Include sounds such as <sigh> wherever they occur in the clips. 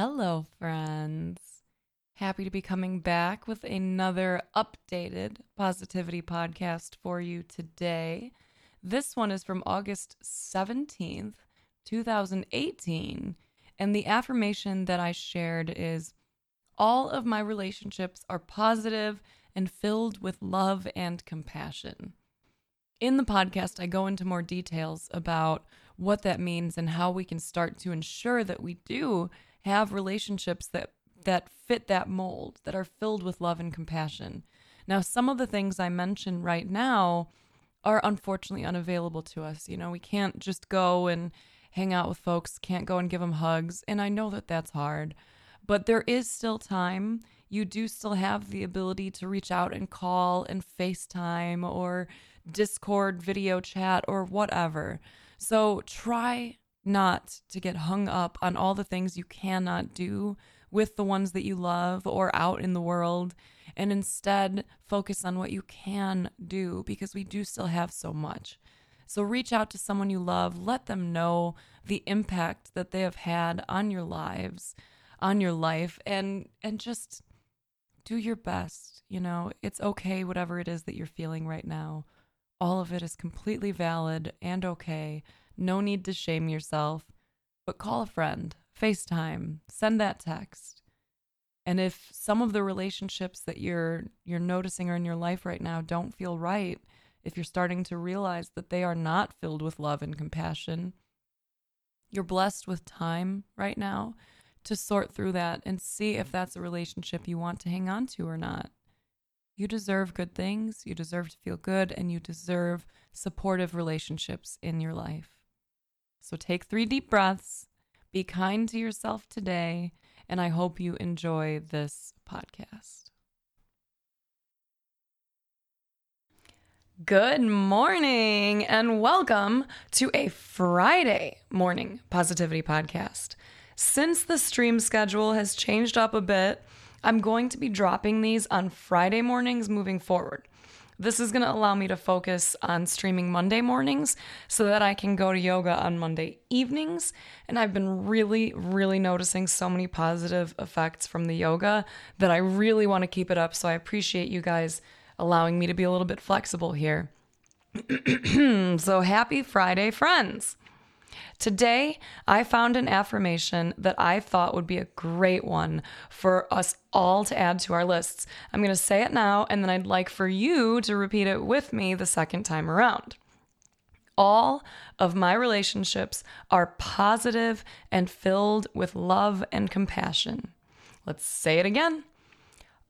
Hello, friends. Happy to be coming back with another updated positivity podcast for you today. This one is from August 17th, 2018. And the affirmation that I shared is All of my relationships are positive and filled with love and compassion. In the podcast, I go into more details about what that means and how we can start to ensure that we do have relationships that that fit that mold, that are filled with love and compassion. Now, some of the things I mention right now are unfortunately unavailable to us. You know, we can't just go and hang out with folks, can't go and give them hugs, and I know that that's hard. But there is still time. You do still have the ability to reach out and call and FaceTime or Discord video chat or whatever. So try not to get hung up on all the things you cannot do with the ones that you love or out in the world and instead focus on what you can do because we do still have so much. So reach out to someone you love, let them know the impact that they have had on your lives, on your life and and just do your best, you know. It's okay whatever it is that you're feeling right now. All of it is completely valid and okay. No need to shame yourself, but call a friend, FaceTime, send that text. And if some of the relationships that you're you're noticing are in your life right now don't feel right, if you're starting to realize that they are not filled with love and compassion, you're blessed with time right now to sort through that and see if that's a relationship you want to hang on to or not. You deserve good things, you deserve to feel good, and you deserve supportive relationships in your life. So take three deep breaths be kind to yourself today, and I hope you enjoy this podcast. Good morning, and welcome to a Friday morning positivity podcast. Since the stream schedule has changed up a bit, I'm going to be dropping these on Friday mornings moving forward. This is going to allow me to focus on streaming Monday mornings so that I can go to yoga on Monday evenings. And I've been really, really noticing so many positive effects from the yoga that I really want to keep it up. So I appreciate you guys allowing me to be a little bit flexible here. <clears throat> so happy Friday, friends. Today, I found an affirmation that I thought would be a great one for us all to add to our lists. I'm going to say it now, and then I'd like for you to repeat it with me the second time around. All of my relationships are positive and filled with love and compassion. Let's say it again.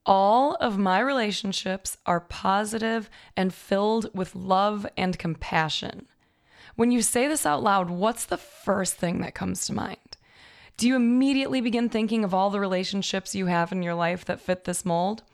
All of my relationships are positive and filled with love and compassion. When you say this out loud, what's the first thing that comes to mind? Do you immediately begin thinking of all the relationships you have in your life that fit this mold?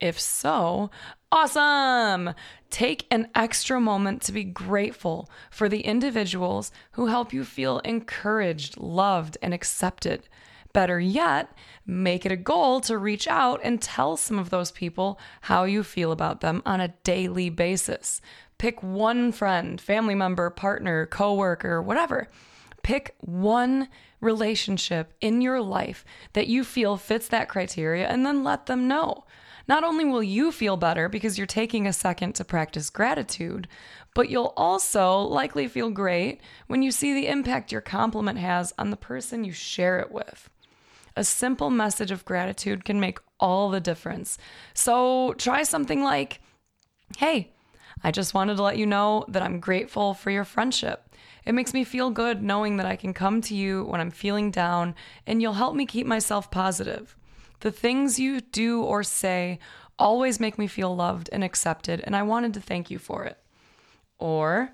If so, awesome! Take an extra moment to be grateful for the individuals who help you feel encouraged, loved, and accepted. Better yet, make it a goal to reach out and tell some of those people how you feel about them on a daily basis. Pick one friend, family member, partner, coworker, whatever. Pick one relationship in your life that you feel fits that criteria and then let them know. Not only will you feel better because you're taking a second to practice gratitude, but you'll also likely feel great when you see the impact your compliment has on the person you share it with. A simple message of gratitude can make all the difference. So try something like, Hey, I just wanted to let you know that I'm grateful for your friendship. It makes me feel good knowing that I can come to you when I'm feeling down and you'll help me keep myself positive. The things you do or say always make me feel loved and accepted, and I wanted to thank you for it. Or,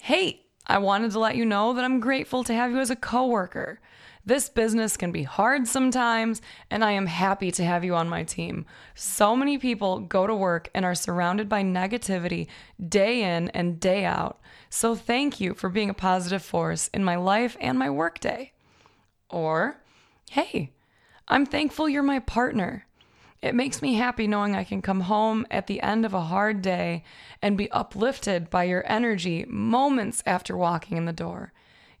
hey, I wanted to let you know that I'm grateful to have you as a coworker. This business can be hard sometimes, and I am happy to have you on my team. So many people go to work and are surrounded by negativity day in and day out. So thank you for being a positive force in my life and my workday. Or, hey, I'm thankful you're my partner. It makes me happy knowing I can come home at the end of a hard day and be uplifted by your energy moments after walking in the door.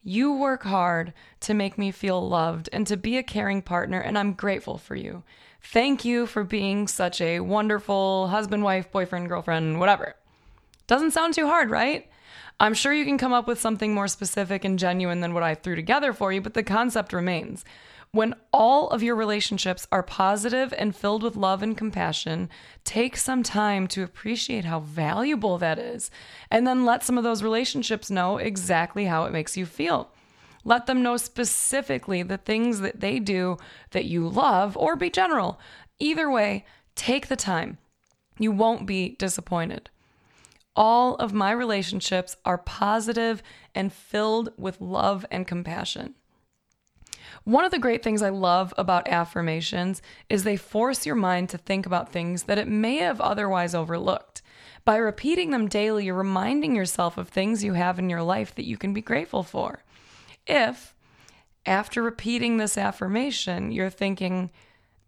You work hard to make me feel loved and to be a caring partner, and I'm grateful for you. Thank you for being such a wonderful husband, wife, boyfriend, girlfriend, whatever. Doesn't sound too hard, right? I'm sure you can come up with something more specific and genuine than what I threw together for you, but the concept remains. When all of your relationships are positive and filled with love and compassion, take some time to appreciate how valuable that is. And then let some of those relationships know exactly how it makes you feel. Let them know specifically the things that they do that you love, or be general. Either way, take the time. You won't be disappointed. All of my relationships are positive and filled with love and compassion. One of the great things I love about affirmations is they force your mind to think about things that it may have otherwise overlooked. By repeating them daily, you're reminding yourself of things you have in your life that you can be grateful for. If, after repeating this affirmation, you're thinking,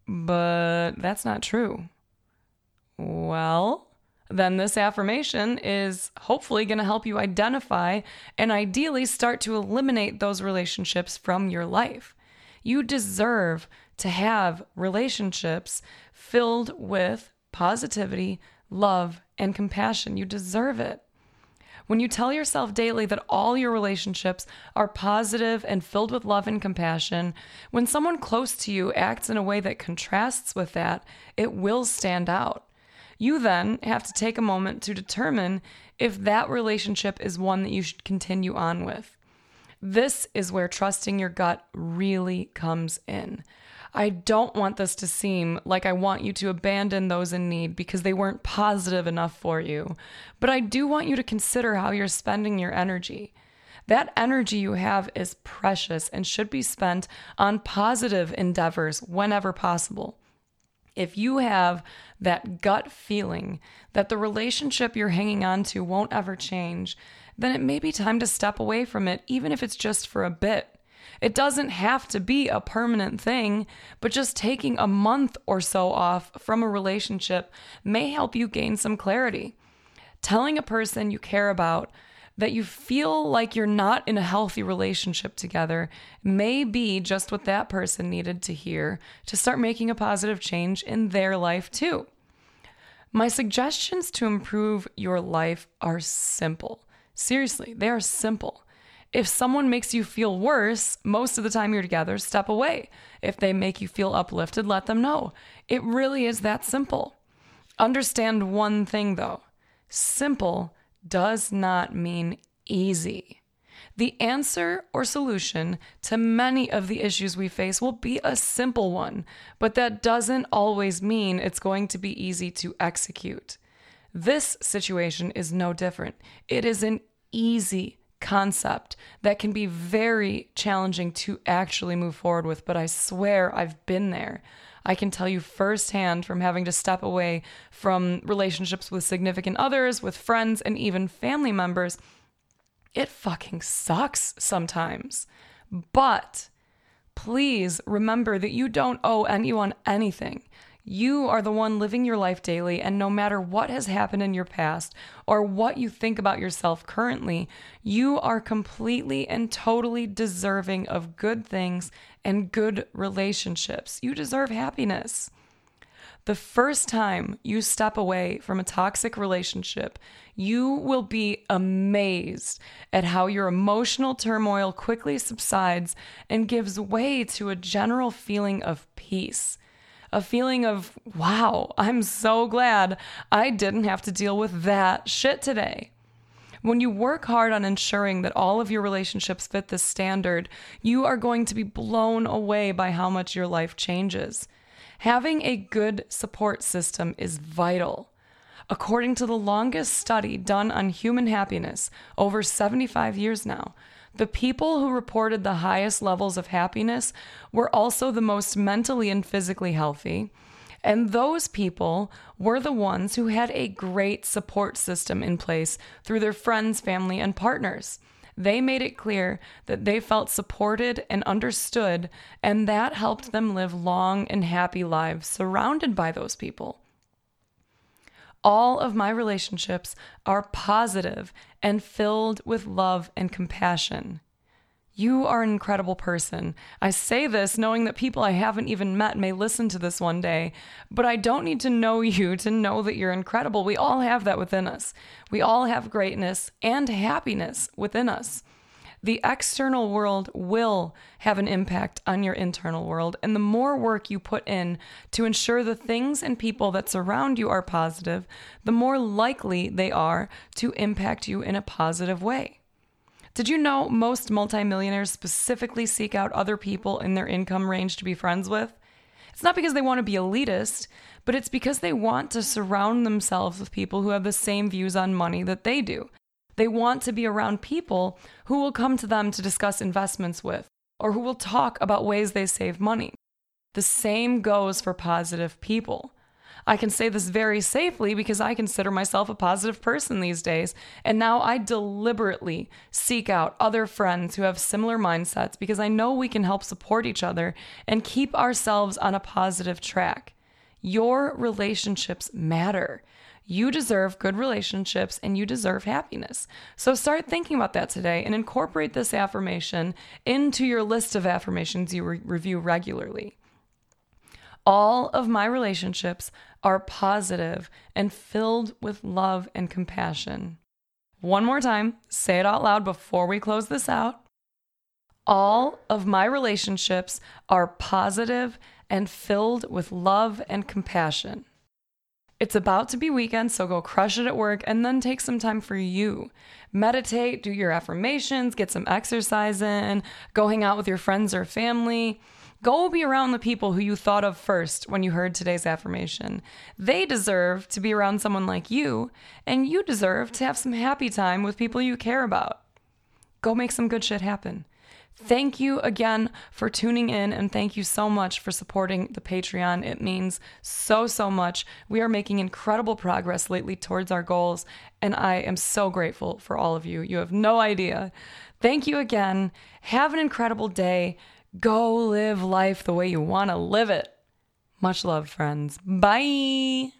but that's not true, well, then this affirmation is hopefully going to help you identify and ideally start to eliminate those relationships from your life. You deserve to have relationships filled with positivity, love, and compassion. You deserve it. When you tell yourself daily that all your relationships are positive and filled with love and compassion, when someone close to you acts in a way that contrasts with that, it will stand out. You then have to take a moment to determine if that relationship is one that you should continue on with. This is where trusting your gut really comes in. I don't want this to seem like I want you to abandon those in need because they weren't positive enough for you, but I do want you to consider how you're spending your energy. That energy you have is precious and should be spent on positive endeavors whenever possible. If you have that gut feeling that the relationship you're hanging on to won't ever change, then it may be time to step away from it, even if it's just for a bit. It doesn't have to be a permanent thing, but just taking a month or so off from a relationship may help you gain some clarity. Telling a person you care about that you feel like you're not in a healthy relationship together may be just what that person needed to hear to start making a positive change in their life too. My suggestions to improve your life are simple. Seriously, they are simple. If someone makes you feel worse, most of the time you're together, step away. If they make you feel uplifted, let them know. It really is that simple. Understand one thing though simple does not mean easy. The answer or solution to many of the issues we face will be a simple one, but that doesn't always mean it's going to be easy to execute. This situation is no different. It is an easy concept that can be very challenging to actually move forward with, but I swear I've been there. I can tell you firsthand from having to step away from relationships with significant others, with friends, and even family members. It fucking sucks sometimes. But please remember that you don't owe anyone anything. You are the one living your life daily, and no matter what has happened in your past or what you think about yourself currently, you are completely and totally deserving of good things and good relationships. You deserve happiness. The first time you step away from a toxic relationship, you will be amazed at how your emotional turmoil quickly subsides and gives way to a general feeling of peace a feeling of, wow, I'm so glad I didn't have to deal with that shit today. When you work hard on ensuring that all of your relationships fit this standard, you are going to be blown away by how much your life changes. Having a good support system is vital. According to the longest study done on human happiness, over 75 years now, the people who reported the highest levels of happiness were also the most mentally and physically healthy. And those people were the ones who had a great support system in place through their friends, family, and partners. They made it clear that they felt supported and understood, and that helped them live long and happy lives surrounded by those people. All of my relationships are positive and filled with love and compassion. You are an incredible person. I say this knowing that people I haven't even met may listen to this one day, but I don't need to know <laughs> you to know that you're incredible. We all have that within us. We all have greatness and happiness within us. The external world will have an impact on your internal world, and the more work you put in to ensure the things and people that surround you are positive, the more likely they are to impact you in a positive way. Did you know most multimillionaires specifically seek out other people in their income range to be friends with? It's not because they want to be elitist, but it's because they want to surround themselves with people who have the same views on money that they do. They want to be around people who will come to them to discuss investments with, or who will talk about ways they save money. The same goes for positive people. I can say this very safely because I consider myself a positive person these days. And now I deliberately seek out other friends who have similar mindsets because I know we can help support each other and keep ourselves on a positive track. Your relationships matter. You deserve good relationships and you deserve happiness. So start thinking about that today and incorporate this affirmation into your list of affirmations you re- review regularly. All of my relationships are positive and filled with love and compassion. One more time, say it out loud before we close this out. All of my relationships are positive and filled with love and compassion. It's about to be weekend, so go crush it at work and then take some time for you. Meditate, do your affirmations, get some exercise in, go hang out with your friends or family. Go be around the people who you thought of first when you heard today's affirmation. They deserve to be around someone like you, and you deserve to have some happy time with people you care about. Go make some good shit happen. Thank you again for tuning in and thank you so much for supporting the Patreon. It means so, so much. We are making incredible progress lately towards our goals, and I am so grateful for all of you. You have no idea. Thank you again. Have an incredible day. Go live life the way you want to live it. Much love, friends. Bye.